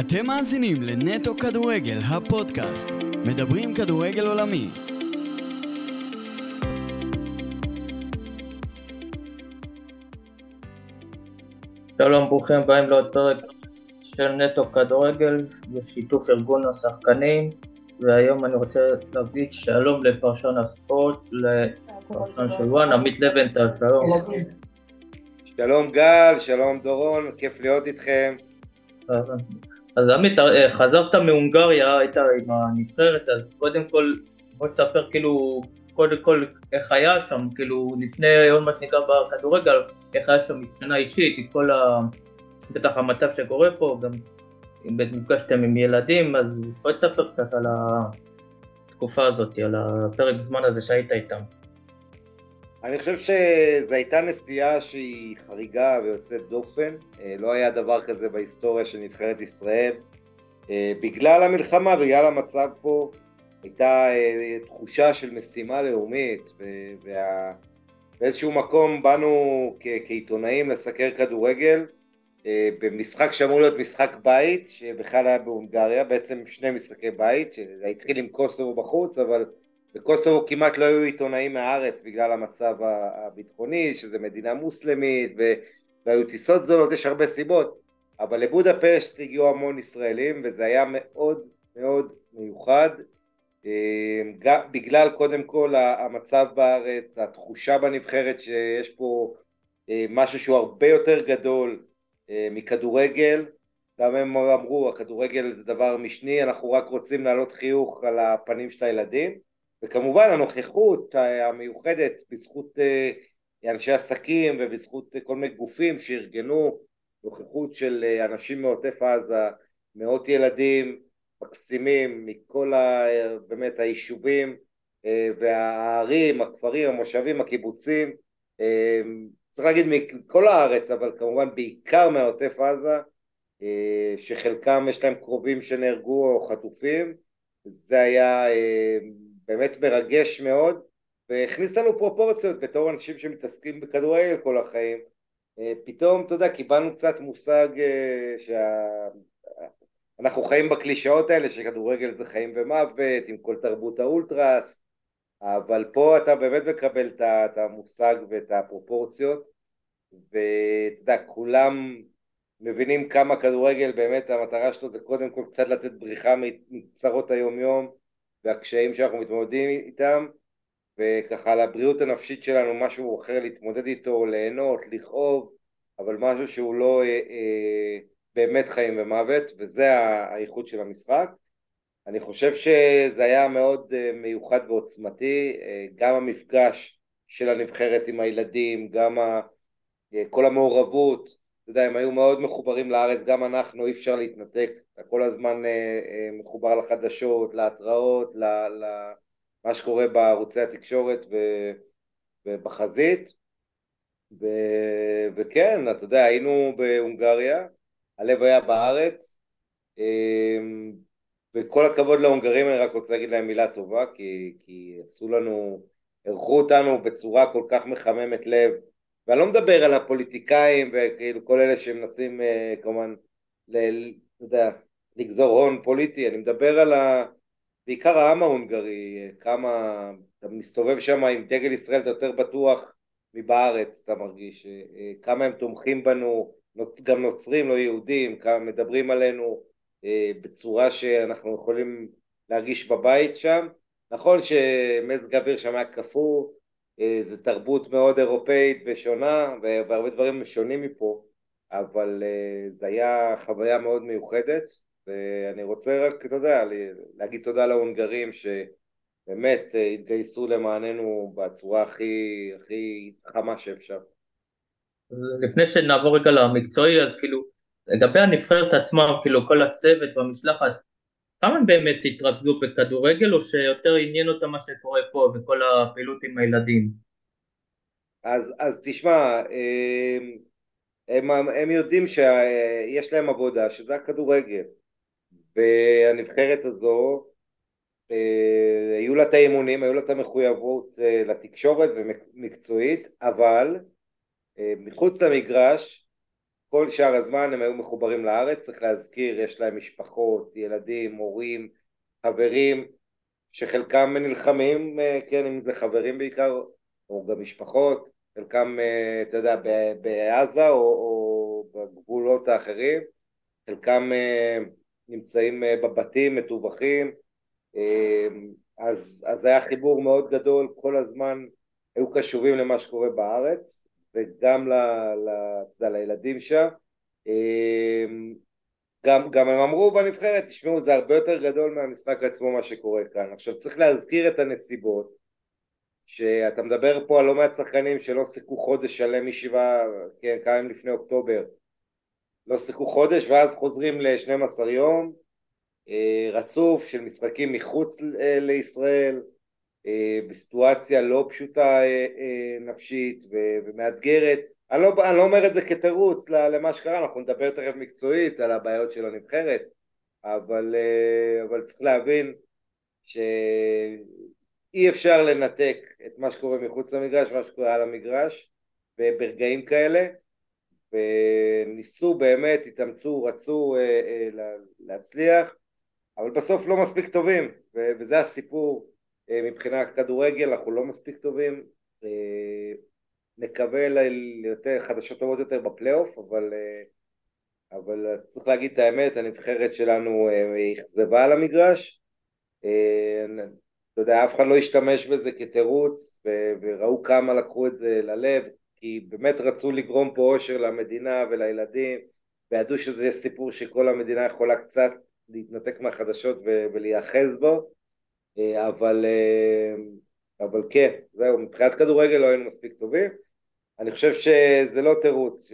אתם מאזינים לנטו כדורגל, הפודקאסט. מדברים כדורגל עולמי. שלום, ברוכים הבאים לעוד פרק של נטו כדורגל בשיתוף ארגון השחקנים והיום אני רוצה להגיד שלום לפרשן הספורט, לפרשן של וואן, עמית לבנטל, שלום. שלום גל, שלום דורון, כיף להיות איתכם. אז עמית, אה, חזרת מהונגריה, היית עם הנבחרת, אז קודם כל בוא תספר כאילו קודם כל איך היה שם, כאילו לפני עוד מה שנקרא בכדורגל, איך היה שם מבחינה אישית, עם כל ה... בטח המצב שקורה פה, גם אם נפגשתם עם ילדים, אז בוא תספר קצת על התקופה הזאת, על הפרק זמן הזה שהיית איתם. אני חושב שזו הייתה נסיעה שהיא חריגה ויוצאת דופן, אה, לא היה דבר כזה בהיסטוריה של נבחרת ישראל. אה, בגלל המלחמה, בגלל המצב פה, הייתה אה, תחושה של משימה לאומית, ובאיזשהו מקום באנו כעיתונאים לסקר כדורגל במשחק שאמור להיות משחק בית, שבכלל היה בהונגריה, בעצם שני משחקי בית, שהתחיל עם קוסובו בחוץ, אבל בקוסובו כמעט לא היו עיתונאים מהארץ בגלל המצב הביטחוני, שזה מדינה מוסלמית והיו טיסות זולות, יש הרבה סיבות, אבל לבודפשט הגיעו המון ישראלים וזה היה מאוד מאוד מיוחד. אה, בגלל קודם כל המצב בארץ, התחושה בנבחרת שיש פה אה, משהו שהוא הרבה יותר גדול אה, מכדורגל, גם הם אמרו הכדורגל זה דבר משני, אנחנו רק רוצים להעלות חיוך על הפנים של הילדים וכמובן הנוכחות המיוחדת בזכות אה, אנשי עסקים ובזכות כל מיני גופים שארגנו נוכחות של אה, אנשים מעוטף עזה, מאות ילדים מקסימים מכל ה, באמת היישובים אה, והערים, הכפרים, המושבים, הקיבוצים, צריך להגיד מכל הארץ אבל כמובן בעיקר מעוטף עזה שחלקם יש להם קרובים שנהרגו או חטופים. זה היה באמת מרגש מאוד והכניס לנו פרופורציות בתור אנשים שמתעסקים בכדורגל כל החיים. אה, פתאום אתה יודע קיבלנו קצת מושג אה, שאנחנו חיים בקלישאות האלה שכדורגל זה חיים ומוות עם כל תרבות האולטרס אבל פה אתה באמת מקבל את המושג ואת הפרופורציות ואתה יודע כולם מבינים כמה כדורגל באמת המטרה שלו זה קודם כל קצת לתת בריחה מצרות היום יום והקשיים שאנחנו מתמודדים איתם וככה על הבריאות הנפשית שלנו משהו אחר להתמודד איתו, ליהנות, לכאוב אבל משהו שהוא לא אה, אה, באמת חיים ומוות וזה האיכות של המשחק. אני חושב שזה היה מאוד אה, מיוחד ועוצמתי אה, גם המפגש של הנבחרת עם הילדים, גם אה, כל המעורבות יודע, הם היו מאוד מחוברים לארץ, גם אנחנו, אי אפשר להתנתק, אתה כל הזמן אה, אה, מחובר לחדשות, להתראות, למה שקורה בערוצי התקשורת ו, ובחזית, ו, וכן, אתה יודע, היינו בהונגריה, הלב היה בארץ, אה, וכל הכבוד להונגרים, אני רק רוצה להגיד להם מילה טובה, כי, כי עשו לנו, אירחו אותנו בצורה כל כך מחממת לב, ואני לא מדבר על הפוליטיקאים וכאילו כל אלה שמנסים אה, כמובן, ל, אתה יודע, לגזור הון פוליטי, אני מדבר על ה... בעיקר העם ההונגרי, אה, כמה, אתה מסתובב שם עם דגל ישראל אתה יותר בטוח מבארץ, אתה מרגיש, אה, כמה הם תומכים בנו, גם נוצרים, לא יהודים, כמה מדברים עלינו בצורה שאנחנו יכולים להרגיש בבית שם. נכון שמזג האוויר שם היה קפוא, זו תרבות מאוד אירופאית ושונה והרבה דברים שונים מפה אבל אה, זו הייתה חוויה מאוד מיוחדת ואני רוצה רק, אתה יודע, להגיד תודה להונגרים שבאמת אה, התגייסו למעננו בצורה הכי, הכי חמה שאפשר. לפני שנעבור רגע למקצועי, אז כאילו, לגבי הנבחרת עצמה, כאילו כל הצוות והמשלחת, כמה הם באמת התרכזו בכדורגל או שיותר עניין אותם מה שקורה פה וכל הפעילות עם הילדים? אז, אז תשמע, הם, הם, הם יודעים שיש להם עבודה שזה הכדורגל והנבחרת הזו אה, היו לה את האימונים, היו לה את המחויבות אה, לתקשורת ומקצועית אבל אה, מחוץ למגרש כל שאר הזמן הם היו מחוברים לארץ, צריך להזכיר, יש להם משפחות, ילדים, הורים, חברים, שחלקם נלחמים, אה, כן, אם זה חברים בעיקר, או גם משפחות, חלקם, אה, אתה יודע, בעזה או, או בגבולות האחרים, חלקם אה, נמצאים בבתים מטווחים, אז, אז היה חיבור מאוד גדול, כל הזמן היו קשובים למה שקורה בארץ, וגם ל, ל, ל, לילדים שם. גם, גם הם אמרו בנבחרת, תשמעו, זה הרבה יותר גדול מהמשחק עצמו מה שקורה כאן. עכשיו צריך להזכיר את הנסיבות, שאתה מדבר פה על לא מעט שחקנים שלא שיחקו חודש שלם משבעה, כן, כמה ימים לפני אוקטובר, לא שיחקו חודש ואז חוזרים ל-12 יום, אה, רצוף של משחקים מחוץ אה, לישראל, בסיטואציה לא פשוטה נפשית ומאתגרת. אני לא, אני לא אומר את זה כתירוץ למה שקרה, אנחנו נדבר תכף מקצועית על הבעיות של הנבחרת, אבל, אבל צריך להבין שאי אפשר לנתק את מה שקורה מחוץ למגרש, מה שקורה על המגרש, ברגעים כאלה, וניסו באמת, התאמצו, רצו להצליח, אבל בסוף לא מספיק טובים, וזה הסיפור אה, מבחינת כדורגל, אנחנו לא מספיק טובים, אה, נקווה ליותר חדשות טובות יותר בפלייאוף, אבל, אה, אבל צריך להגיד את האמת, הנבחרת שלנו אכזבה על המגרש, אתה יודע, אף אחד לא השתמש בזה כתירוץ, וראו כמה לקחו את זה ללב, כי באמת רצו לגרום פה אושר למדינה ולילדים, וידעו שזה סיפור שכל המדינה יכולה קצת להתנתק מהחדשות ולהיאחז בו, אבל, אה, אבל כן, זהו, מבחינת כדורגל לא היינו מספיק טובים. אני חושב שזה לא תירוץ,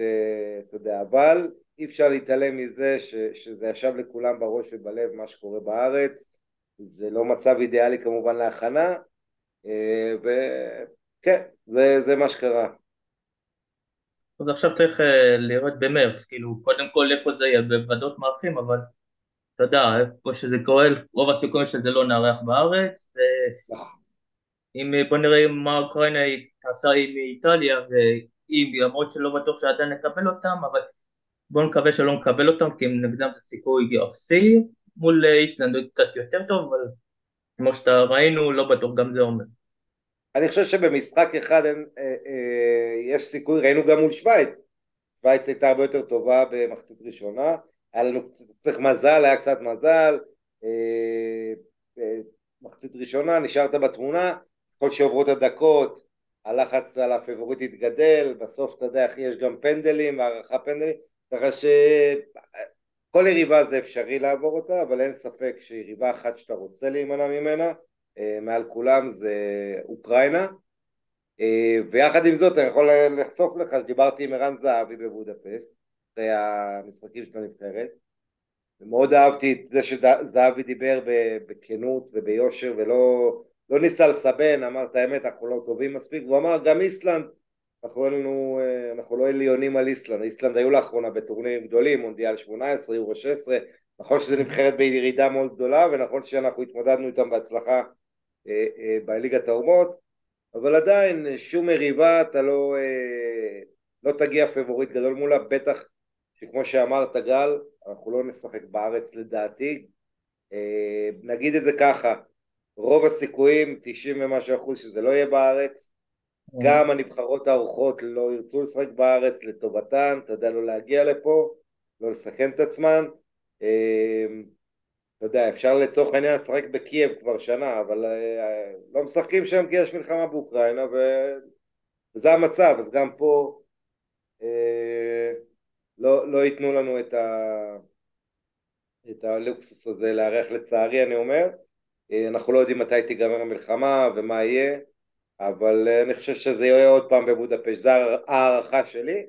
אתה יודע, אבל אי אפשר להתעלם מזה ש, שזה ישב לכולם בראש ובלב מה שקורה בארץ, זה לא מצב אידיאלי כמובן להכנה, אה, וכן, זה, זה מה שקרה. אז עכשיו צריך לראות במרץ, כאילו, קודם כל איפה זה יהיה, בוועדות מערכים, אבל אתה יודע, איפה שזה קורה, רוב הסיכויים שזה לא נארח בארץ, ואם בוא נראה מה אוקראינה עשה עם איטליה, ואם למרות שלא בטוח שעדיין נקבל אותם, אבל בואו נקווה שלא נקבל אותם, כי אם נגדם זה סיכוי אפסי, מול איסלנד הוא קצת יותר טוב, אבל כמו שאתה ראינו, לא בטוח גם זה אומר. אני חושב שבמשחק אחד אין, אה, אה, יש סיכוי, ראינו גם מול שווייץ, שווייץ הייתה הרבה יותר טובה במחצית ראשונה, היה לנו צריך מזל, היה קצת מזל, אה, אה, מחצית ראשונה, נשארת בתמונה, ככל שעוברות הדקות, הלחץ על הפבוריט התגדל, בסוף אתה יודע, יש גם פנדלים, הערכה פנדלים, ככה שכל יריבה זה אפשרי לעבור אותה, אבל אין ספק שיריבה אחת שאתה רוצה להימנע ממנה, אה, מעל כולם זה אוקראינה, ויחד עם זאת אני יכול לחשוף לך שדיברתי עם ערן זהבי בבודפשט אחרי המשחקים של הנבחרת. ומאוד אהבתי את זה שזהבי דיבר בכנות וביושר ולא לא ניסה לסבן, אמר את האמת, אנחנו לא טובים מספיק, והוא אמר גם איסלנד, אנחנו, לנו, אנחנו לא עליונים על איסלנד, איסלנד היו לאחרונה בטורנירים גדולים, מונדיאל 18, יורו 16, נכון שזה נבחרת בירידה מאוד גדולה, ונכון שאנחנו התמודדנו איתם בהצלחה אה, אה, בליגת האומות, אבל עדיין שום מריבה אתה לא, אה, לא תגיע פבוריט גדול מולה, בטח שכמו שאמרת גל, אנחנו לא נשחק בארץ לדעתי, אה, נגיד את זה ככה, רוב הסיכויים, 90 ומשהו אחוז שזה לא יהיה בארץ, גם הנבחרות האורחות לא ירצו לשחק בארץ לטובתן, אתה יודע, לא להגיע לפה, לא לסכן את עצמן, אה, אתה יודע, אפשר לצורך העניין לשחק בקייב כבר שנה, אבל אה, לא משחקים שם כי יש מלחמה באוקראינה וזה המצב, אז גם פה לא, לא ייתנו לנו את, ה, את הלוקסוס הזה לארח לצערי אני אומר. אה, אנחנו לא יודעים מתי תיגמר המלחמה ומה יהיה אבל אה, אני חושב שזה יהיה עוד פעם בבודפשט. זו הערכה שלי.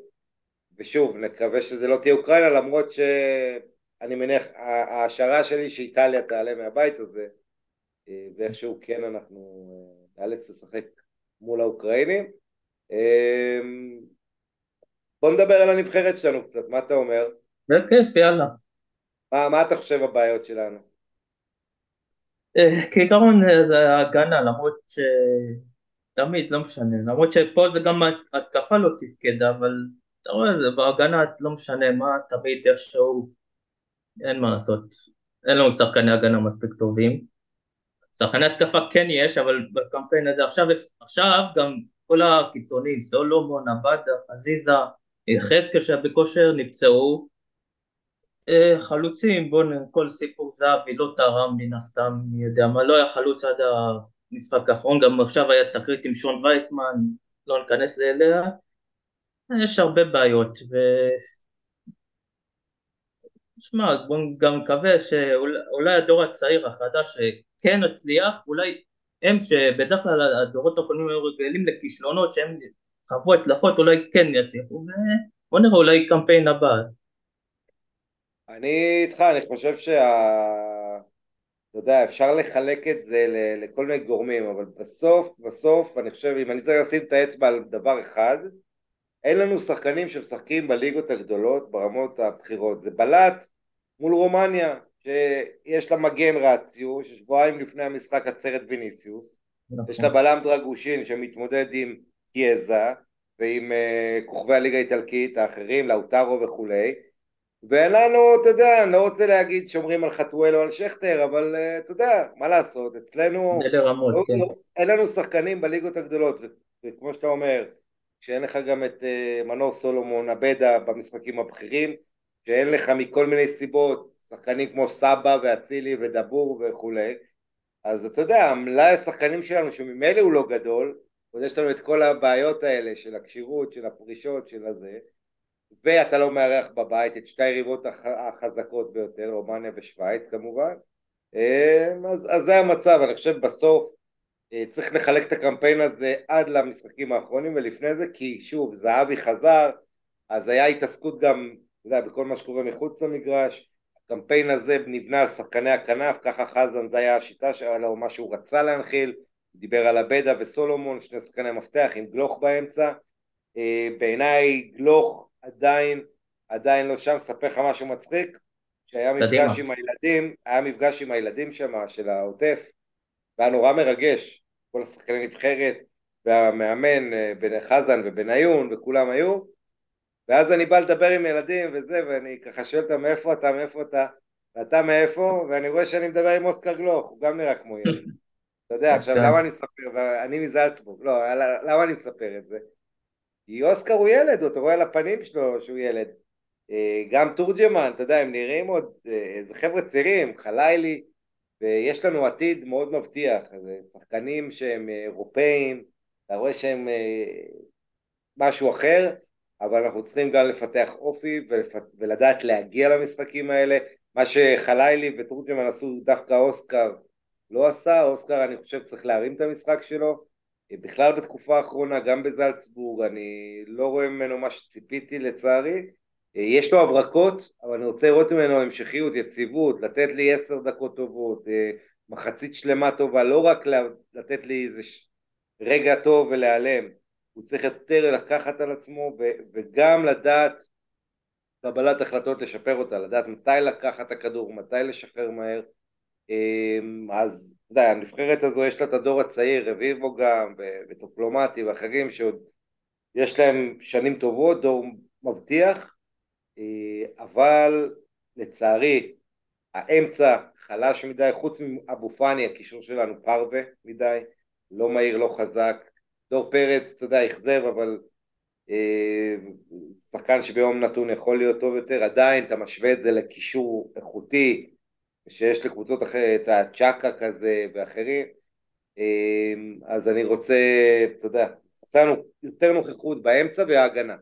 ושוב נקווה שזה לא תהיה אוקראינה למרות שאני מניח ההשערה שלי שאיטליה תעלה מהבית הזה אה, ואיכשהו כן אנחנו נאלץ לשחק מול האוקראינים בוא נדבר על הנבחרת שלנו קצת, מה אתה אומר? בכיף, יאללה. מה, מה אתה חושב הבעיות שלנו? אה, כעיקרון אה, זה ההגנה, למרות ש... תמיד, לא משנה, למרות שפה זה גם התקפה לא תפקדה, אבל אתה רואה, זה בהגנה לא משנה מה, תמיד איכשהו, אין מה לעשות, אין לנו שחקני הגנה מספיק טובים. שחקני התקפה כן יש, אבל בקמפיין הזה עכשיו, עכשיו גם כל הקיצונים, סולומון, עבדה, חזיזה, חזקאל שהיה בכושר, נפצעו. אה, חלוצים, בואו כל סיפור זהבי לא תרם מן הסתם, מי יודע מה, לא היה חלוץ עד המשחק האחרון, גם עכשיו היה תקרית עם שון וייסמן, לא ניכנס אליה. יש הרבה בעיות, ו... שמע, בואו גם נקווה שאולי הדור הצעיר החדש שכן הצליח, אולי הם שבדרך כלל הדורות הקודמים היו רגילים לכישלונות שהם חוו הצלחות אולי כן יצליחו ובוא נראה אולי קמפיין הבא. אני איתך, אני חושב שה... אתה יודע, אפשר לחלק את זה לכל מיני גורמים, אבל בסוף, בסוף, אני חושב, אם אני צריך לשים את האצבע על דבר אחד, אין לנו שחקנים שמשחקים בליגות הגדולות ברמות הבכירות, זה בלט מול רומניה, שיש לה מגן רציו, ששבועיים לפני המשחק עצרת ויניסיוס, נכון. יש לה בלם דרגושין שמתמודד עם קיאזה ועם uh, כוכבי הליגה האיטלקית האחרים, לאוטרו וכולי, ואין לנו, אתה יודע, אני לא רוצה להגיד שומרים על חתואל או על שכטר, אבל uh, אתה יודע, מה לעשות, אצלנו רמות, לא, כן. אין לנו שחקנים בליגות הגדולות, וכמו שאתה אומר, שאין לך גם את uh, מנור סולומון, אבדה במשחקים הבכירים, שאין לך מכל מיני סיבות שחקנים כמו סבא ואצילי ודבור וכולי, אז אתה יודע, המלאי השחקנים שלנו שממילא הוא לא גדול, אז יש לנו את כל הבעיות האלה של הכשירות, של הפרישות, של הזה, ואתה לא מארח בבית את שתי היריבות החזקות ביותר, רומניה ושווייץ כמובן, אמ, אז, אז זה המצב, אני חושב בסוף אה, צריך לחלק את הקמפיין הזה עד למשחקים האחרונים ולפני זה, כי שוב, זהבי חזר, אז היה התעסקות גם, אתה יודע, בכל מה שקורה מחוץ למגרש, הקמפיין הזה נבנה על שחקני הכנף, ככה חזן זה היה השיטה שלו, מה שהוא רצה להנחיל, דיבר על אבדה וסולומון, שני שחקני מפתח עם גלוך באמצע, אה, בעיניי גלוך עדיין, עדיין לא שם, ספר לך משהו מצחיק, שהיה מפגש עם הילדים, היה מפגש עם הילדים שם, של העוטף, והיה נורא מרגש, כל השחקני נבחרת, והמאמן אה, בן חזן ובניון וכולם היו, ואז אני בא לדבר עם ילדים וזה, ואני ככה שואל אותם מאיפה אתה, מאיפה אתה, ואתה מאיפה, ואני רואה שאני מדבר עם אוסקר גלוך, הוא גם נראה כמו ילד. אתה יודע, עכשיו אוקיי. למה אני מספר, ואני מזלצבורג, לא, למה אני מספר את זה? כי אוסקר הוא ילד, אתה רואה על הפנים שלו שהוא ילד. אה, גם תורג'מן, אתה יודע, הם נראים עוד, אה, זה חבר'ה צעירים, חלילי, ויש לנו עתיד מאוד מבטיח, זה שחקנים שהם אירופאים, אתה רואה שהם אה, משהו אחר, אבל אנחנו צריכים גם לפתח אופי ולפ... ולדעת להגיע למשחקים האלה, מה שחלילי וטרוטמן עשו דווקא אוסקר לא עשה, אוסקר אני חושב צריך להרים את המשחק שלו, בכלל בתקופה האחרונה, גם בזלצבורג, אני לא רואה ממנו מה שציפיתי לצערי, יש לו הברקות, אבל אני רוצה לראות ממנו המשכיות, יציבות, לתת לי עשר דקות טובות, מחצית שלמה טובה, לא רק לתת לי איזה רגע טוב ולהיעלם, הוא צריך יותר לקחת על עצמו וגם לדעת קבלת החלטות לשפר אותה, לדעת מתי לקחת את הכדור, מתי לשחרר מהר אז אתה יודע, הנבחרת הזו יש לה את הדור הצעיר, רביבו גם, וטופלומטי ואחרים שעוד יש להם שנים טובות, דור מבטיח, אה, אבל לצערי האמצע חלש מדי, חוץ מאבו פאני הקישור שלנו פרווה מדי, לא מהיר, לא חזק, דור פרץ, אתה יודע, אכזב, אבל אה, שחקן שביום נתון יכול להיות טוב יותר, עדיין אתה משווה את זה לקישור איכותי, שיש לקבוצות אחרת, את הצ'אקה כזה ואחרים, אה, אז אני רוצה, אתה יודע, עשה לנו יותר נוכחות באמצע וההגנה,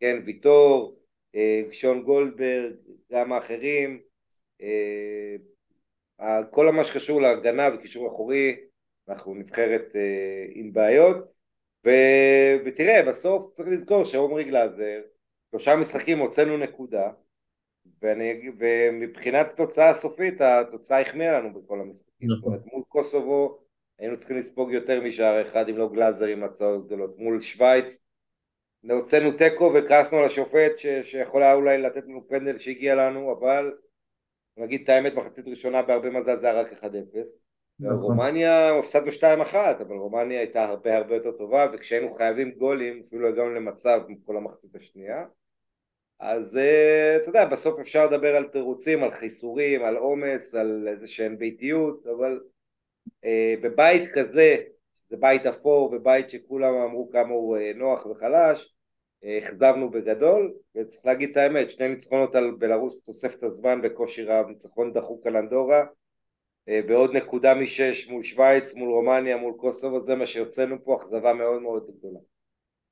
כן, ויטור, אה, שון גולדברג, גם האחרים, כל מה שקשור להגנה וקישור אחורי, אנחנו נבחרת עם בעיות, ו... ותראה, בסוף צריך לזכור שעומרי גלאזר, שלושה משחקים הוצאנו נקודה, ואני... ומבחינת התוצאה הסופית, התוצאה החמיאה לנו בכל המשחקים. נכון. זאת אומרת, מול קוסובו היינו צריכים לספוג יותר משער אחד, אם לא גלאזר עם הצעות גדולות. מול שווייץ הוצאנו תיקו וכעסנו על השופט ש... שיכול היה אולי לתת לנו פנדל שהגיע לנו, אבל נגיד את האמת, מחצית ראשונה בהרבה מזל זה היה רק 1-0. נכון. רומניה הפסדנו 2-1, אבל רומניה הייתה הרבה הרבה יותר טובה, וכשהיינו חייבים גולים, אפילו הגענו למצב כל המחצית השנייה. אז אה, אתה יודע, בסוף אפשר לדבר על תירוצים, על חיסורים, על עומס, על איזה שהן ביתיות, אבל אה, בבית כזה, זה בית אפור ובית שכולם אמרו כמה הוא אה, נוח וחלש, אכזבנו בגדול, וצריך להגיד את האמת, שני ניצחונות על בלרוס תוספת הזמן בקושי רב, ניצחון דחוק על אנדורה, ועוד נקודה משש מול שווייץ, מול רומניה, מול קוסובו, זה מה שיוצאנו פה, אכזבה מאוד מאוד גדולה.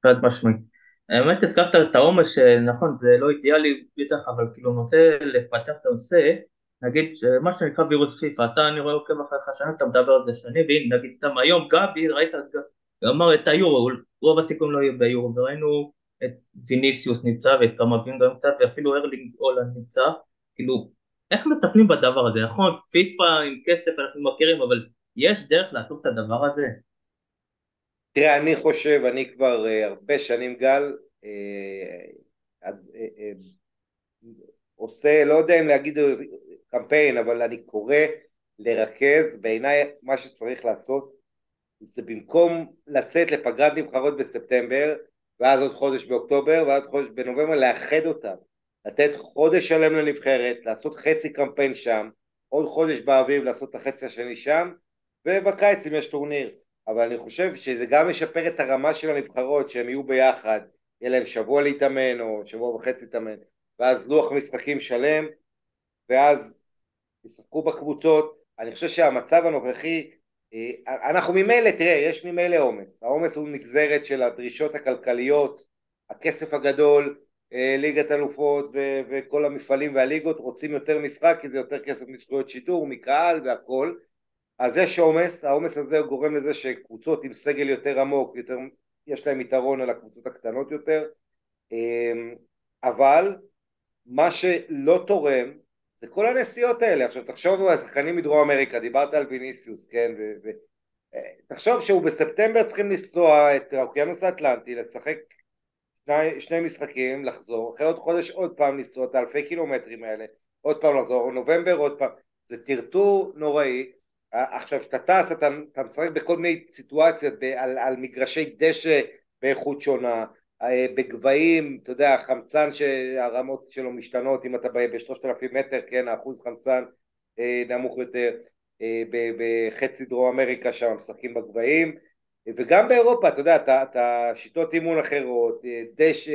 חד משמעית. האמת הזכרת את העומס שנכון זה לא אידיאלי בטח אבל כאילו רוצה לפתח את הנושא נגיד מה שנקרא וירוס פיפא אתה אני רואה עוקב אחריך שנה אתה מדבר על זה שנים והנה נגיד סתם היום גבי ראית אמר את היורו רוב הסיכום לא יהיה ביורו וראינו את ויניסיוס נמצא ואת כמה וינגר נמצא ואפילו ארלינג אולנד נמצא כאילו איך מטפלים בדבר הזה? נכון פיפא עם כסף אנחנו מכירים אבל יש דרך לעשות את הדבר הזה תראה, אני חושב, אני כבר uh, הרבה שנים גל, uh, uh, עושה, לא יודע אם להגיד קמפיין, אבל אני קורא לרכז, בעיניי מה שצריך לעשות זה במקום לצאת לפגרת נבחרות בספטמבר, ואז עוד חודש באוקטובר, ואז חודש בנובמבר, לאחד אותם, לתת חודש שלם לנבחרת, לעשות חצי קמפיין שם, עוד חודש באביב לעשות את החצי השני שם, ובקיץ אם יש טורניר. אבל אני חושב שזה גם ישפר את הרמה של הנבחרות שהם יהיו ביחד, יהיה להם שבוע להתאמן או שבוע וחצי להתאמן, ואז לוח משחקים שלם, ואז ישחקו בקבוצות. אני חושב שהמצב הנוכחי, אה, אנחנו ממילא, תראה, יש ממילא עומס, העומס הוא נגזרת של הדרישות הכלכליות, הכסף הגדול, אה, ליגת אלופות ו- וכל המפעלים והליגות רוצים יותר משחק כי זה יותר כסף מזכויות שידור, מקהל והכל אז יש עומס, העומס הזה גורם לזה שקבוצות עם סגל יותר עמוק, יותר, יש להם יתרון על הקבוצות הקטנות יותר, אמ, אבל מה שלא תורם זה כל הנסיעות האלה, עכשיו תחשוב על השחקנים מדרום אמריקה, דיברת על ויניסיוס, כן, ו... ו... תחשוב שהוא בספטמבר צריכים לנסוע את האוקיינוס האטלנטי, לשחק שני, שני משחקים, לחזור, אחרי עוד חודש עוד פעם לנסוע את האלפי קילומטרים האלה, עוד פעם לחזור, נובמבר עוד פעם, זה טרטור נוראי, עכשיו כשאתה טס אתה, אתה משחק בכל מיני סיטואציות ב, על, על מגרשי דשא באיכות שונה אה, בגבהים, אתה יודע, חמצן שהרמות שלו משתנות אם אתה בשלושת אלפים מטר, כן, האחוז חמצן אה, נמוך יותר אה, בחצי דרום אמריקה שם משחקים בגבהים. וגם באירופה, אתה יודע, אתה, אתה שיטות אימון אחרות, דשא,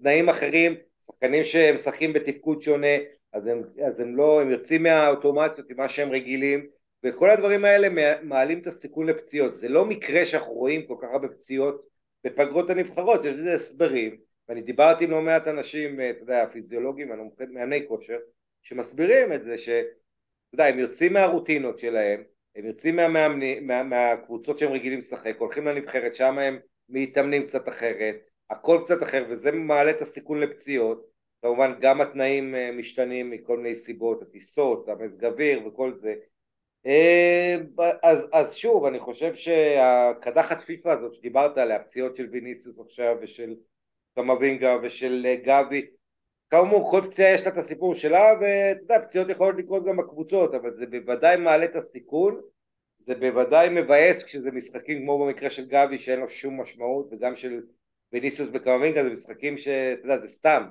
תנאים אחרים, שחקנים שמשחקים בתפקוד שונה אז הם, אז הם לא, הם יוצאים מהאוטומציות ממה שהם רגילים וכל הדברים האלה מעלים את הסיכון לפציעות. זה לא מקרה שאנחנו רואים כל כך הרבה פציעות בפגרות הנבחרות יש לזה הסברים. ואני דיברתי עם לא מעט אנשים, אתה יודע, פיזיולוגים, מאמני כושר שמסבירים את זה שאתה יודע, הם יוצאים מהרוטינות שלהם הם יוצאים מהמאמנים, מה, מהקבוצות שהם רגילים לשחק, הולכים לנבחרת, שם הם מתאמנים קצת אחרת, הכל קצת אחר, וזה מעלה את הסיכון לפציעות, כמובן גם התנאים אה, משתנים מכל מיני סיבות, הטיסות, המזג אוויר וכל זה. אה, אז, אז שוב, אני חושב שהקדחת פיפ"א הזאת שדיברת עליה, הפציעות של ויניסיוס עכשיו ושל קמבינגה ושל אה, גבי, כאמור כל פציעה יש לה את הסיפור שלה ואתה יודע, פציעות יכולות לקרות גם בקבוצות, אבל זה בוודאי מעלה את הסיכון, זה בוודאי מבאס כשזה משחקים כמו במקרה של גבי שאין לו שום משמעות וגם של ויניסיוס וקמבינגה זה משחקים שאתה יודע, זה סתם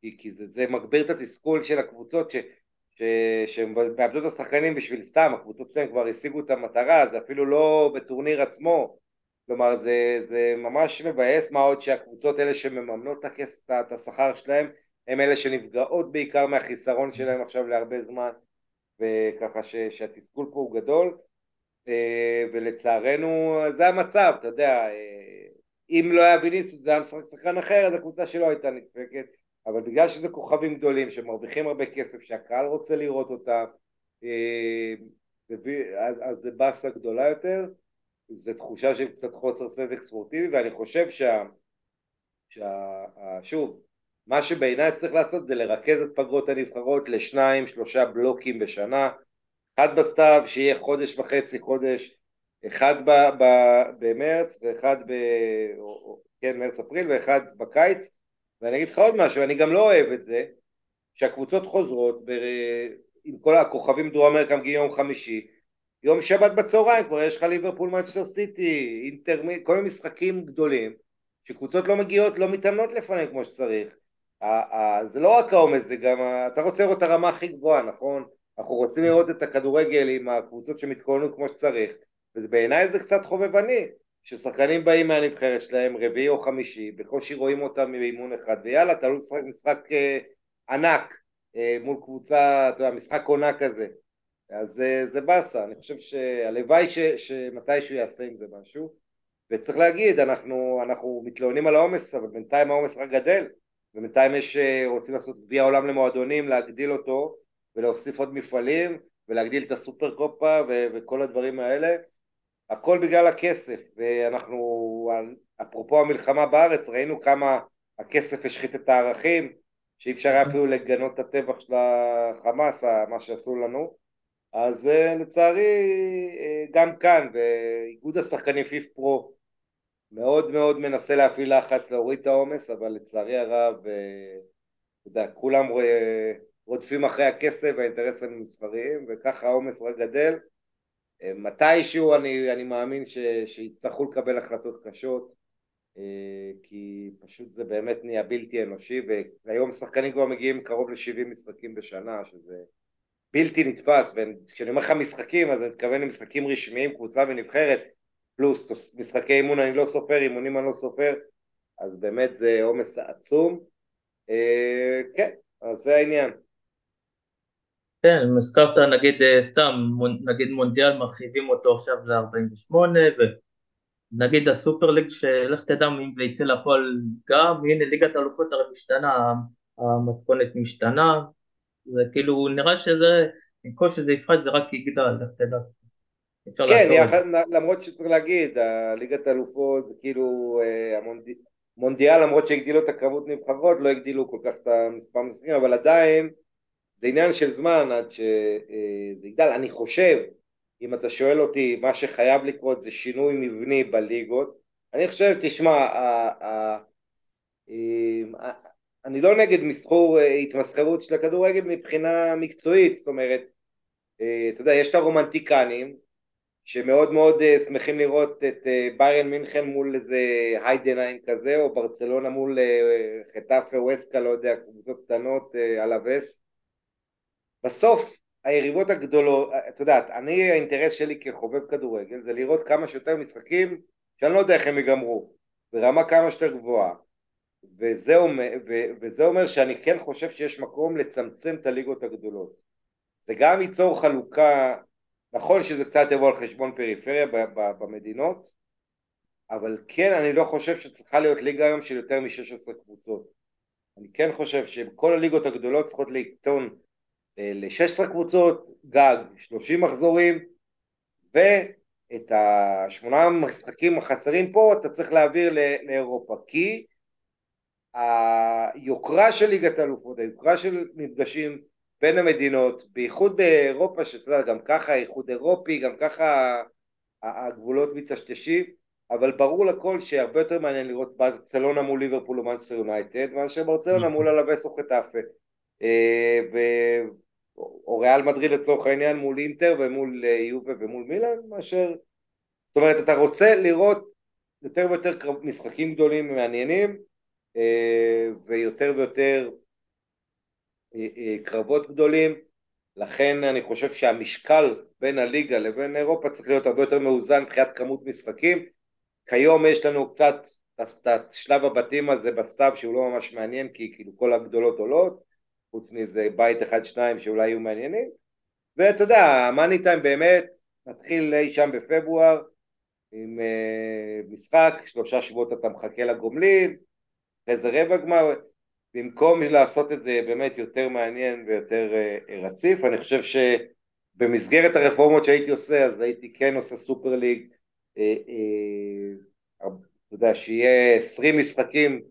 כי, כי זה, זה מגביר את התסכול של הקבוצות ש, ש, שהן מאבדות את השחקנים בשביל סתם, הקבוצות שלהם כבר השיגו את המטרה, זה אפילו לא בטורניר עצמו, כלומר זה, זה ממש מבאס, מה עוד שהקבוצות האלה שמממנות את השכר שלהם הם אלה שנפגעות בעיקר מהחיסרון שלהם עכשיו להרבה זמן וככה ש, שהתסכול פה הוא גדול. אה, ולצערנו זה המצב, אתה יודע, אה, אם לא היה ויניסוס זה היה משחק שחקן אחר אז הקבוצה שלו הייתה נדפקת אבל בגלל שזה כוכבים גדולים שמרוויחים הרבה כסף שהקהל רוצה לראות אותם אה, אז, זה באסה גדולה יותר זו תחושה של קצת חוסר סדק ספורטיבי ואני חושב שה... שה... שוב מה שבעיניי צריך לעשות זה לרכז את פגרות הנבחרות לשניים שלושה בלוקים בשנה אחד בסתיו שיהיה חודש וחצי חודש אחד ב, ב, במרץ ואחד ב... כן מרץ אפריל ואחד בקיץ ואני אגיד לך עוד משהו, אני גם לא אוהב את זה שהקבוצות חוזרות ב... עם כל הכוכבים דרום אמריקה מגיעים יום חמישי יום שבת בצהריים כבר יש לך ליברפול מנצ'סטר סיטי, אינטר, כל מיני משחקים גדולים שקבוצות לא מגיעות, לא מתאמנות לפניהם כמו שצריך זה לא רק העומס, זה גם, אתה רוצה לראות את הרמה הכי גבוהה, נכון? אנחנו רוצים לראות את הכדורגל עם הקבוצות שמתכוננו כמו שצריך, ובעיניי זה קצת חובבני, ששחקנים באים מהנבחרת שלהם רביעי או חמישי, בקושי רואים אותם באימון אחד, ויאללה, אתה לא משחק אה, ענק אה, מול קבוצה, אתה יודע, משחק עונה כזה. אז אה, זה באסה, אני חושב שהלוואי שמתישהו יעשה עם זה משהו. וצריך להגיד, אנחנו, אנחנו מתלוננים על העומס, אבל בינתיים העומס רק גדל, ובינתיים יש, רוצים לעשות גביע עולם למועדונים, להגדיל אותו, ולהוסיף עוד מפעלים, ולהגדיל את הסופר קופה ו- וכל הדברים האלה. הכל בגלל הכסף, ואנחנו, אפרופו המלחמה בארץ, ראינו כמה הכסף השחית את הערכים, שאי אפשר היה אפילו לגנות את הטבח של החמאס, מה שעשו לנו. אז אה, לצערי אה, גם כאן, ואיגוד השחקנים פיף פרו מאוד מאוד מנסה להפעיל לחץ להוריד את העומס, אבל לצערי הרב, אה, אתה יודע, כולם רודפים אחרי הכסף והאינטרסים המסחריים, וככה העומס רק גדל. מתישהו אני, אני מאמין ש, שיצטרכו לקבל החלטות קשות, כי פשוט זה באמת נהיה בלתי אנושי, והיום שחקנים כבר מגיעים קרוב ל-70 משחקים בשנה, שזה בלתי נתפס, וכשאני אומר לך משחקים אז אני מתכוון למשחקים רשמיים, קבוצה ונבחרת, פלוס משחקי אימון אני לא סופר, אימונים אני לא סופר, אז באמת זה עומס עצום. אה, כן, אז זה העניין. כן, הזכרת נגיד אה, סתם, נגיד מונדיאל מרחיבים אותו עכשיו ל-48 ונגיד הסופר ליג שלך תדע אם זה יצא לפועל גם, הנה ליגת האלופות הרי משתנה, המתכונת משתנה, זה כאילו נראה שזה, ככל שזה יפחת זה רק יגדל, לך תדע. כן, יחד, למרות שצריך להגיד, ליגת האלופות זה כאילו אה, המונדיאל למרות שהגדילו את הכמות נבחרות לא הגדילו כל כך את המספר המשחקים אבל עדיין זה עניין של זמן עד שזה אה, יגדל, אני חושב אם אתה שואל אותי מה שחייב לקרות זה שינוי מבני בליגות. אני חושב, תשמע, אני לא נגד מסחור, אה, התמסחרות של הכדורגל מבחינה מקצועית, זאת אומרת, אה, אתה יודע, יש את הרומנטיקנים שמאוד מאוד שמחים לראות את ביירן מינכן מול איזה היידנאין כזה, או ברצלונה מול חטאפה ווסקה, לא יודע, קבוצות קטנות על הווס. בסוף היריבות הגדולות, אתה יודע, אני האינטרס שלי כחובב כדורגל זה לראות כמה שיותר משחקים שאני לא יודע איך הם ייגמרו, ברמה כמה שיותר גבוהה. וזה אומר, וזה אומר שאני כן חושב שיש מקום לצמצם את הליגות הגדולות. זה גם ייצור חלוקה, נכון שזה קצת יבוא על חשבון פריפריה במדינות, אבל כן אני לא חושב שצריכה להיות ליגה היום של יותר מ-16 קבוצות. אני כן חושב שכל הליגות הגדולות צריכות אה, ל-16 קבוצות, גג 30 מחזורים, ואת השמונה משחקים החסרים פה אתה צריך להעביר לאירופה, כי היוקרה של ליגת האלופות, היוקרה של מפגשים בין המדינות, בייחוד באירופה, שאתה יודע, גם ככה איחוד אירופי, גם ככה הגבולות מטשטשים, אבל ברור לכל שהרבה יותר מעניין לראות ברצלונה מול ליברפול ומנצ'סטר יונייטד, מאשר ברצלונה נכון. מול אלאבס או חטאפה. או ריאל מדריד לצורך העניין מול אינטר ומול אה, יובה ומול מילאן, מאשר... זאת אומרת, אתה רוצה לראות יותר ויותר משחקים גדולים ומעניינים, אה, ויותר ויותר אה, קרבות גדולים. לכן אני חושב שהמשקל בין הליגה לבין אירופה צריך להיות הרבה יותר מאוזן מבחינת כמות משחקים. כיום יש לנו קצת את שלב הבתים הזה בסתיו שהוא לא ממש מעניין כי כאילו כל הגדולות עולות חוץ מזה בית אחד שניים שאולי יהיו מעניינים. ואתה יודע המאני טיים באמת מתחיל אי שם בפברואר עם משחק שלושה שבועות אתה מחכה לגומלין איזה רבע גמר, במקום לעשות את זה באמת יותר מעניין ויותר uh, רציף, אני חושב שבמסגרת הרפורמות שהייתי עושה, אז הייתי כן עושה סופר ליג, uh, uh, אתה יודע, שיהיה 20 משחקים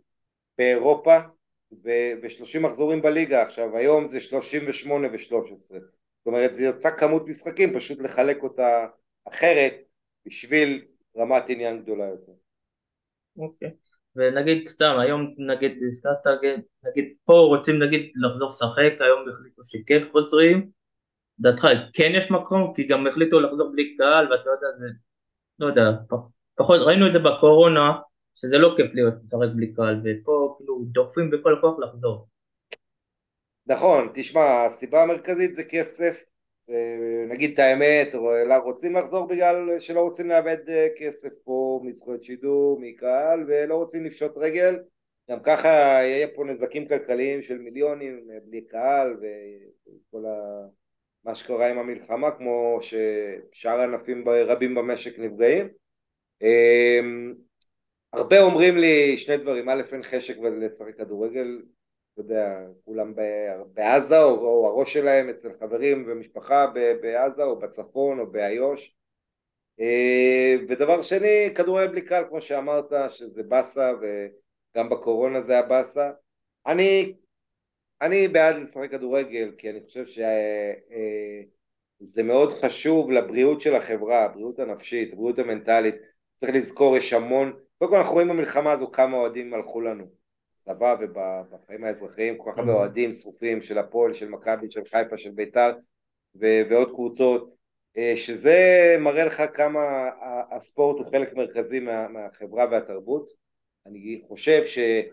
באירופה ו-30 מחזורים בליגה, עכשיו היום זה 38 ו-13, זאת אומרת זה יוצא כמות משחקים, פשוט לחלק אותה אחרת בשביל רמת עניין גדולה יותר. אוקיי. Okay. ונגיד סתם היום נגיד נגיד, נגיד פה רוצים נגיד לחזור לשחק היום החליטו שכן חוזרים לדעתך כן יש מקום כי גם החליטו לחזור בלי קהל ואתה יודע זה לא יודע פחות ראינו את זה בקורונה שזה לא כיף להיות לשחק בלי קהל ופה כאילו דוחפים בכל הכוח לחזור. נכון, תשמע, הסיבה המרכזית זה כסף, נגיד את האמת, רוצים לחזור בגלל שלא רוצים לאבד אה, כסף פה מזכויות שידור, מקהל, ולא רוצים לפשוט רגל, גם ככה יהיה פה נזקים כלכליים של מיליונים אה, בלי קהל וכל ה... מה שקורה עם המלחמה, כמו ששאר ענפים רבים במשק נפגעים. הרבה אומרים לי שני דברים, א' אין חשק לשחק כדורגל, אתה יודע, כולם בעזה או, או הראש שלהם אצל חברים ומשפחה בעזה או בצפון או באיו"ש. אה, ודבר שני, כדורגל בלי קהל כמו שאמרת שזה באסה וגם בקורונה זה הבאסה אני, אני בעד לשחק כדורגל כי אני חושב שזה אה, מאוד חשוב לבריאות של החברה, הבריאות הנפשית, הבריאות המנטלית. צריך לזכור יש המון, קודם כל אנחנו רואים במלחמה הזו כמה אוהדים הלכו לנו. בצבא ובחיים האזרחיים, כל כך הרבה אוהדים שרופים של הפועל, של מכבי, של חיפה, של בית"ר ועוד קבוצות, אה, שזה מראה לך כמה הספורט הוא חלק מרכזי מה, מהחברה והתרבות. אני חושב שזה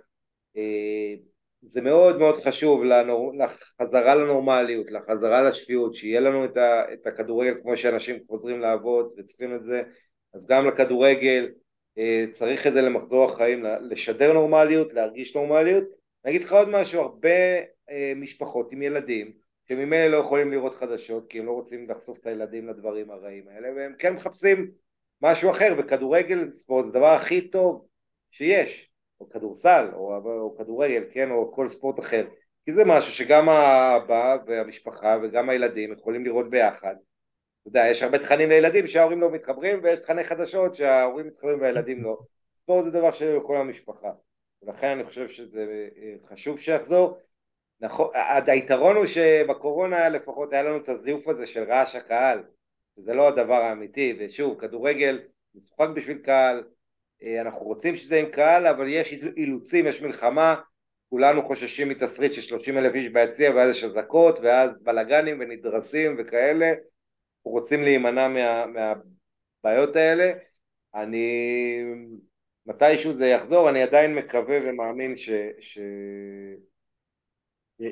אה, מאוד מאוד חשוב לנור... לחזרה לנורמליות, לחזרה לשפיות, שיהיה לנו את, ה... את הכדורגל כמו שאנשים חוזרים לעבוד וצריכים את זה, אז גם לכדורגל צריך את זה למחזור החיים, לשדר נורמליות, להרגיש נורמליות. אני אגיד לך עוד משהו, הרבה אה, משפחות עם ילדים שממילא לא יכולים לראות חדשות כי הם לא רוצים לחשוף את הילדים לדברים הרעים האלה והם כן מחפשים משהו אחר וכדורגל ספורט זה הדבר הכי טוב שיש. או כדורסל או, או כדורגל כן? או כל ספורט אחר. כי זה משהו שגם האבא והמשפחה וגם הילדים יכולים לראות ביחד אתה יודע, יש הרבה תכנים לילדים שההורים לא מתחברים ויש תכני חדשות שההורים מתחברים והילדים לא. ספורט זה דבר של כל המשפחה. ולכן אני חושב שזה אה, חשוב שיחזור. נכון, היתרון הוא שבקורונה לפחות היה לנו את הזיוף הזה של רעש הקהל. זה לא הדבר האמיתי, ושוב, כדורגל משוחק בשביל קהל, אה, אנחנו רוצים שזה עם קהל, אבל יש אילוצים, יש מלחמה, כולנו חוששים מתסריט של 30 אלף איש ביציע ואז יש אזעקות ואז בלאגנים ונדרסים וכאלה רוצים להימנע מה, מהבעיות האלה. אני, מתישהו זה יחזור, אני עדיין מקווה ומאמין ש... ש...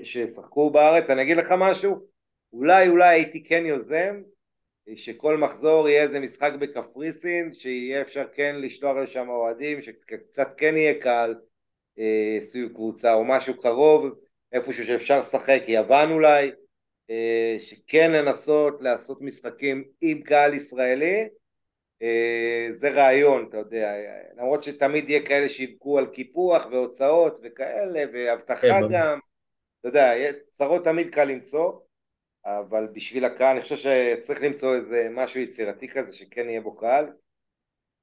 שישחקו בארץ. אני אגיד לך משהו, אולי אולי הייתי כן יוזם שכל מחזור יהיה איזה משחק בקפריסין, שיהיה אפשר כן לשלוח לשם אוהדים, שקצת כן יהיה קהל אה, סביב קבוצה או משהו קרוב, איפשהו שאפשר לשחק, יוון אולי, שכן לנסות לעשות משחקים עם קהל ישראלי אה, זה רעיון, אתה יודע, למרות שתמיד יהיה כאלה שיבכו על קיפוח והוצאות וכאלה והבטחה כן, גם, אתה יודע, צרות תמיד קל למצוא, אבל בשביל הקהל אני חושב שצריך למצוא איזה משהו יצירתי כזה שכן יהיה בו קהל,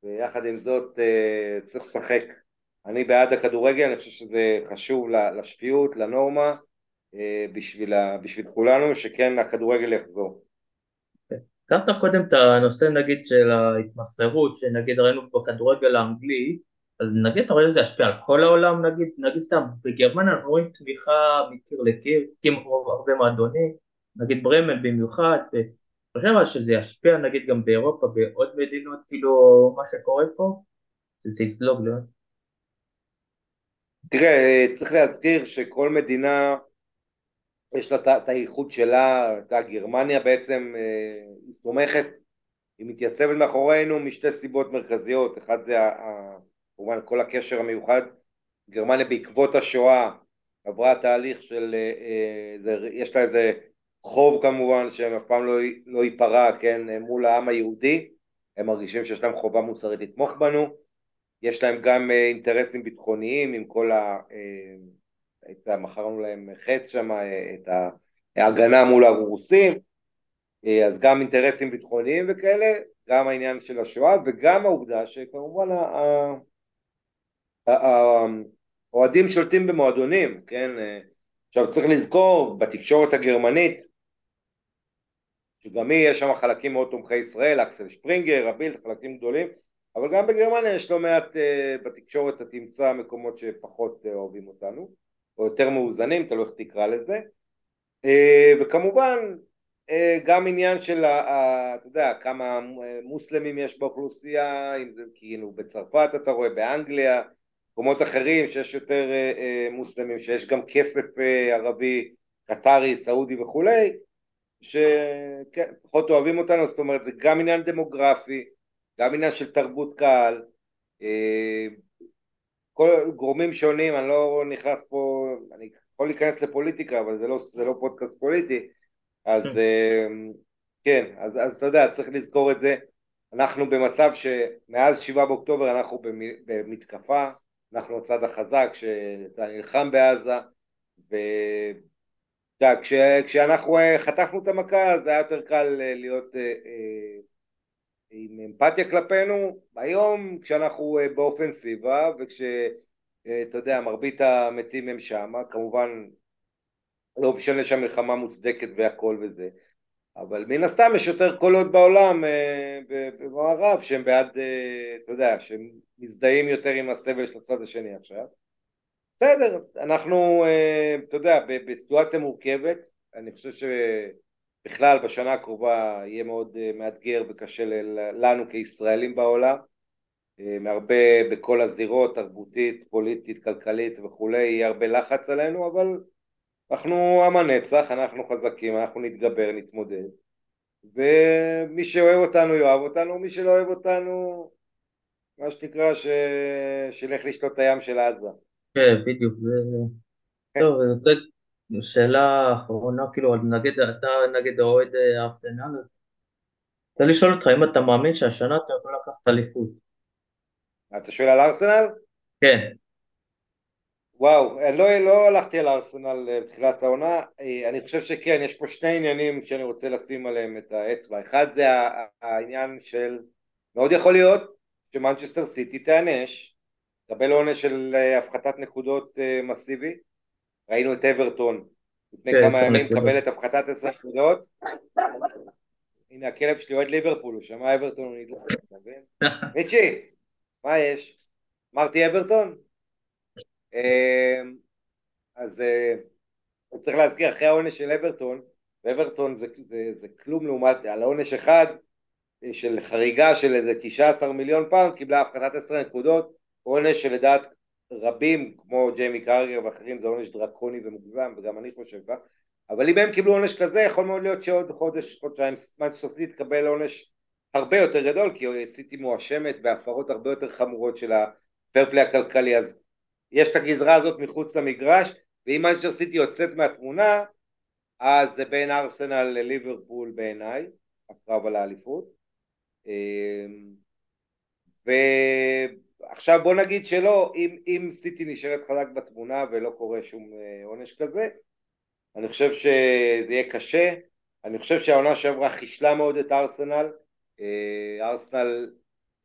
ויחד עם זאת אה, צריך לשחק. אני בעד הכדורגל, אני חושב שזה חשוב לשפיות, לנורמה, אה, בשביל, בשביל כולנו שכן הכדורגל יחזור. הזכרת קודם את הנושא נגיד של ההתמסחרות שנגיד ראינו בכדורגל האנגלי אז נגיד אתה רואה שזה ישפיע על כל העולם נגיד נגיד סתם בגרמניה אנחנו רואים תמיכה מקיר לקיר כמו הרבה מועדונים נגיד ברמן במיוחד אני חושב שזה ישפיע נגיד גם באירופה בעוד מדינות כאילו מה שקורה פה זה יסלוג לא? תראה צריך להזכיר שכל מדינה יש לה את הייחוד שלה, אתה גרמניה בעצם היא אה, תומכת, היא מתייצבת מאחורינו משתי סיבות מרכזיות, אחד זה כמובן כל הקשר המיוחד, גרמניה בעקבות השואה עברה תהליך של, אה, אה, יש לה איזה חוב כמובן שהם אף פעם לא, לא ייפרע, כן, מול העם היהודי, הם מרגישים שיש להם חובה מוסרית לתמוך בנו, יש להם גם אינטרסים ביטחוניים עם כל ה... את, מכרנו להם חץ שם, את ההגנה מול הרוסים, אז גם אינטרסים ביטחוניים וכאלה, גם העניין של השואה וגם העובדה שכמובן האוהדים שולטים במועדונים, כן? עכשיו צריך לזכור בתקשורת הגרמנית שגם היא יש שם חלקים מאוד תומכי ישראל, אקסל שפרינגר, הבילד, חלקים גדולים, אבל גם בגרמניה יש לא מעט בתקשורת אתה תמצא מקומות שפחות אוהבים אותנו או יותר מאוזנים, תלוי איך תקרא לזה, אה, וכמובן אה, גם עניין של, אתה יודע, כמה מוסלמים יש באוכלוסייה, אם זה כאילו בצרפת אתה רואה, באנגליה, מקומות אחרים שיש יותר אה, מוסלמים, שיש גם כסף ערבי, קטרי, סעודי וכולי, שפחות אוהבים אותנו, זאת אומרת זה גם עניין דמוגרפי, גם עניין של תרבות קהל, כל גורמים שונים, אני לא נכנס פה, אני יכול להיכנס לפוליטיקה, אבל זה לא, זה לא פודקאסט פוליטי, אז כן, אז, אז אתה יודע, צריך לזכור את זה, אנחנו במצב שמאז שבעה באוקטובר אנחנו במתקפה, אנחנו הצד החזק שאתה נלחם בעזה וכשאנחנו אה, חטפנו את המכה זה היה יותר קל אה, להיות אה, עם אמפתיה כלפינו, היום כשאנחנו באופנסיבה וכשאתה יודע מרבית המתים הם שם, כמובן לא משנה שהמלחמה מוצדקת והכל וזה אבל מן הסתם יש יותר קולות בעולם אה, במערב שהם בעד, אה, אתה יודע, שהם מזדהים יותר עם הסבל של הצד השני עכשיו. בסדר, אנחנו, אה, אתה יודע, בסיטואציה מורכבת, אני חושב שבכלל בשנה הקרובה יהיה מאוד מאתגר וקשה לנו כישראלים בעולם, מהרבה בכל הזירות, תרבותית, פוליטית, כלכלית וכולי, יהיה הרבה לחץ עלינו, אבל אנחנו עם הנצח, אנחנו חזקים, אנחנו נתגבר, נתמודד ומי שאוהב אותנו יאהב אותנו, מי שלא אוהב אותנו מה שנקרא ש... שילך לשתות את הים של עזה. כן, בדיוק. כן. טוב, זאת שאלה אחרונה, כאילו, נגד, אתה נגד האוהד הארסנל, רוצה לשאול אותך אם אתה מאמין שהשנה אתה יכול לקחת אליפות. אתה שואל על ארסנל? כן. וואו, לא, לא הלכתי על הארסנל אה, בתחילת העונה, אה, אני חושב שכן, יש פה שני עניינים שאני רוצה לשים עליהם את האצבע, אחד זה העניין של, מאוד יכול להיות שמנצ'סטר סיטי תיענש, תקבל עונש של אה, הפחתת נקודות מסיבי, ראינו את אברטון לפני כן, כמה ימים מקבלת הפחתת עשר נקודות, הנה הכלב שלי אוהד ליברפול, הוא שמע אברטון, הוא נדלק, אתה מבין? מיצ'י, מה יש? אמרתי אברטון? אמ, אז אה, צריך להזכיר אחרי העונש של אברטון, ואברטון זה, זה, זה כלום לעומת, על עונש אחד אה, של חריגה של איזה 19 מיליון פאונד קיבלה הפחתת 10 נקודות, עונש שלדעת רבים כמו ג'יימי קראגר ואחרים זה עונש דרקוני ומוגזם וגם אני חושב כך אבל אם הם קיבלו עונש כזה יכול מאוד להיות שעוד חודש, חודשיים מנצ'סטר סיטי תקבל עונש הרבה יותר גדול כי סיטי מואשמת בהפרות הרבה יותר חמורות של ה fair play הכלכלי אז יש את הגזרה הזאת מחוץ למגרש, ואם מנצ'ר סיטי יוצאת מהתמונה, אז זה בין ארסנל לליברפול בעיניי, הקרב על האליפות. אמ, ועכשיו בוא נגיד שלא, אם, אם סיטי נשארת חזק בתמונה ולא קורה שום אה, עונש כזה, אני חושב שזה יהיה קשה, אני חושב שהעונה שעברה חישלה מאוד את ארסנל, אה, ארסנל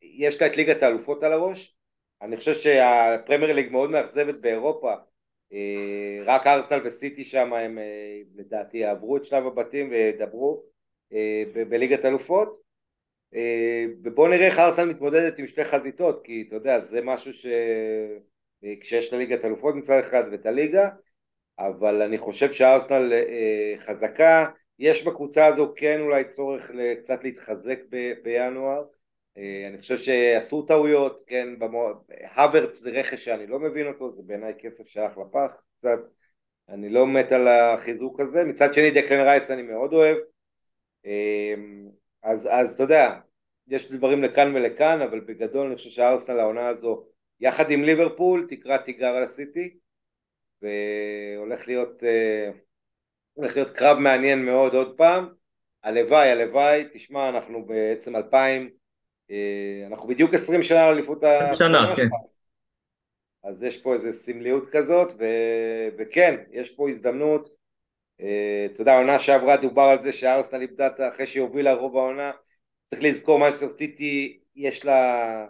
יש לה את ליגת האלופות על הראש, אני חושב שהפרמייר ליג מאוד מאכזבת באירופה, אה, רק ארסנל וסיטי שם הם לדעתי יעברו את שלב הבתים וידברו בליגת אלופות ובואו נראה איך ארסנל מתמודדת עם שתי חזיתות כי אתה יודע זה משהו ש... כשיש את הליגת אלופות מצד אחד ואת הליגה אבל אני חושב שארסנל חזקה. יש בקבוצה הזו כן אולי צורך קצת להתחזק בינואר. אה, אני חושב שעשו טעויות, כן, הוורץ זה רכש שאני לא מבין אותו, זה בעיניי כסף שהלך לפח קצת, אני לא מת על החיזוק הזה, מצד שני דקלן רייס אני מאוד אוהב, אה, אז, אז אתה יודע, יש דברים לכאן ולכאן, אבל בגדול אני חושב שהארסנל העונה הזו, יחד עם ליברפול, תקרא תיגר על הסיטי, והולך להיות, אה, הולך להיות קרב מעניין מאוד עוד פעם, הלוואי, הלוואי, תשמע, אנחנו בעצם אלפיים אה, אנחנו בדיוק עשרים שנה לאליפות ה... שנה, כן. אז יש פה איזו סמליות כזאת, ו... וכן, יש פה הזדמנות. אה, אתה יודע, העונה שעברה דובר על זה שארסנל איבדה אחרי שהיא הובילה רוב העונה. צריך לזכור, מנצ'סטר סיטי יש לה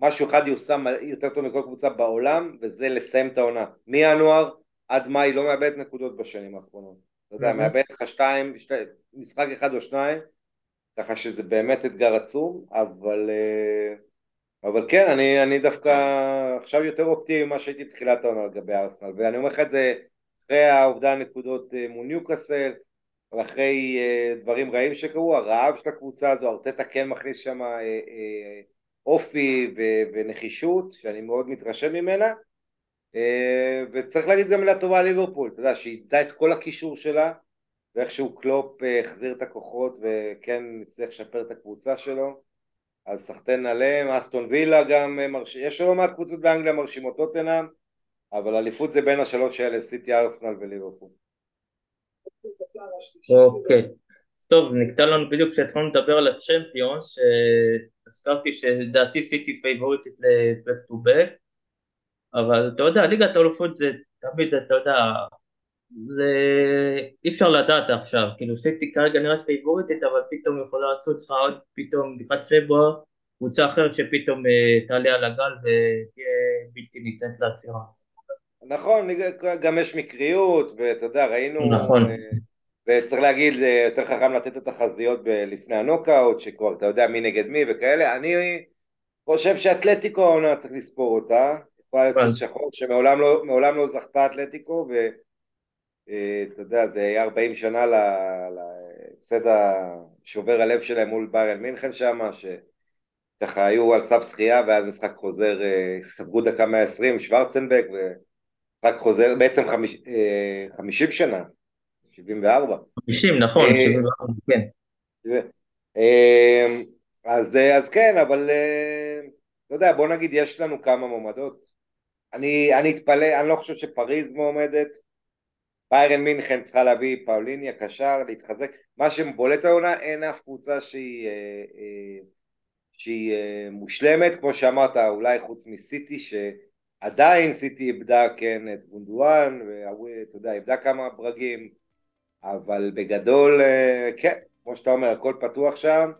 משהו אחד היא עושה יותר טוב מכל קבוצה בעולם, וזה לסיים את העונה. מינואר עד מאי לא מאבדת נקודות בשנים האחרונות. אתה יודע, מאבדת לך שתיים, שתי, משחק אחד או שניים, ככה שזה באמת אתגר עצום, אבל, אה, אבל כן, אני, אני דווקא עכשיו יותר אופטימי ממה שהייתי בתחילת העונה לגבי ארסנל, ואני אומר לך את זה אחרי העובדה הנקודות אה, מול ניוקאסל, ואחרי אה, דברים רעים שקרו, הרעב של הקבוצה הזו, ארטטה כן מכניס שם אופי ונחישות, שאני מאוד מתרשם ממנה. אה, וצריך להגיד גם מילה טובה על ליברפול, אתה יודע, שהיא איבדה את כל הקישור שלה, ואיכשהו קלופ אה, החזיר את הכוחות וכן הצליח לשפר את הקבוצה שלו, אז סחטיין עליהם, אסטון וילה גם אה, מרשים, יש לא מעט קבוצות באנגליה מרשימות טוטנאם, אבל אליפות זה בין השלוש האלה, סיטי, ארסנל וליברפול. אוקיי, טוב, נקטע לנו בדיוק כשהתחלנו לדבר על ה Champions, שהזכרתי שלדעתי סיטי פייבוריטית ל back to back, אבל אתה יודע, ליגת האלופות זה תמיד, אתה יודע, זה אי אפשר לדעת עכשיו, כאילו סיטי כרגע נראית פייבוריטית אבל פתאום יכולה לצוץ לך עוד פתאום לקראת פברואר קבוצה אחרת שפתאום אה, תעלה על הגל ותהיה בלתי ניתנת לעצירה. נכון, גם יש מקריות ואתה יודע ראינו, נכון. אה, וצריך להגיד זה יותר חכם לתת את התחזיות לפני הנוקאוט שכבר אתה יודע מי נגד מי וכאלה, אני חושב שאתלטיקו העונה צריך לספור אותה, יכולה לצוץ שחור שמעולם לא, לא זכתה אתלטיקו ו... אה, יודע, זה היה 40 שנה להפסד השובר הלב שלהם מול ביירן מינכן שם, שככה היו על סף זכייה ואז משחק חוזר, אה, ספגו דקה 120, שוורצנבק, ומשחק חוזר בעצם חמיש, 50 אה, שנה, 74. 50, נכון, 74, כן. אז, אז כן, אבל אתה יודע, בוא נגיד יש לנו כמה מועמדות. אני, אני אתפלא, אני לא חושב שפריז מועמדת, ביירן מינכן צריכה להביא פאוליניה קשר, להתחזק, מה שבולט העונה אין אף קבוצה שהיא, אה, אה, שהיא אה, מושלמת, כמו שאמרת, אולי חוץ מסיטי שעדיין סיטי איבדה כן את בונדואן, ואתה יודע, איבדה כמה ברגים, אבל בגדול, כן, כמו שאתה אומר, הכל פתוח שם,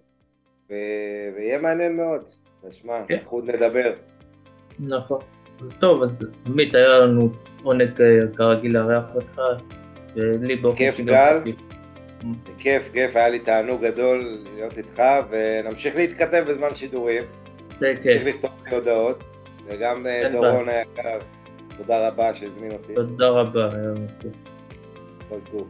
ו... ויהיה מעניין מאוד, תשמע, כן. אנחנו עוד נדבר. נכון. אז טוב, אז עמית היה לנו עונג אה, כרגיל לארח אותך, ולי באופן כיף גל, כיף, כיף, היה לי תענוג גדול להיות איתך, ונמשיך להתכתב בזמן שידורים. זה כיף. נמשיך לכתוב לי הודעות, וגם אה, דורון היקר, תודה רבה שהזמין אותי. תודה רבה, היה כל טוב.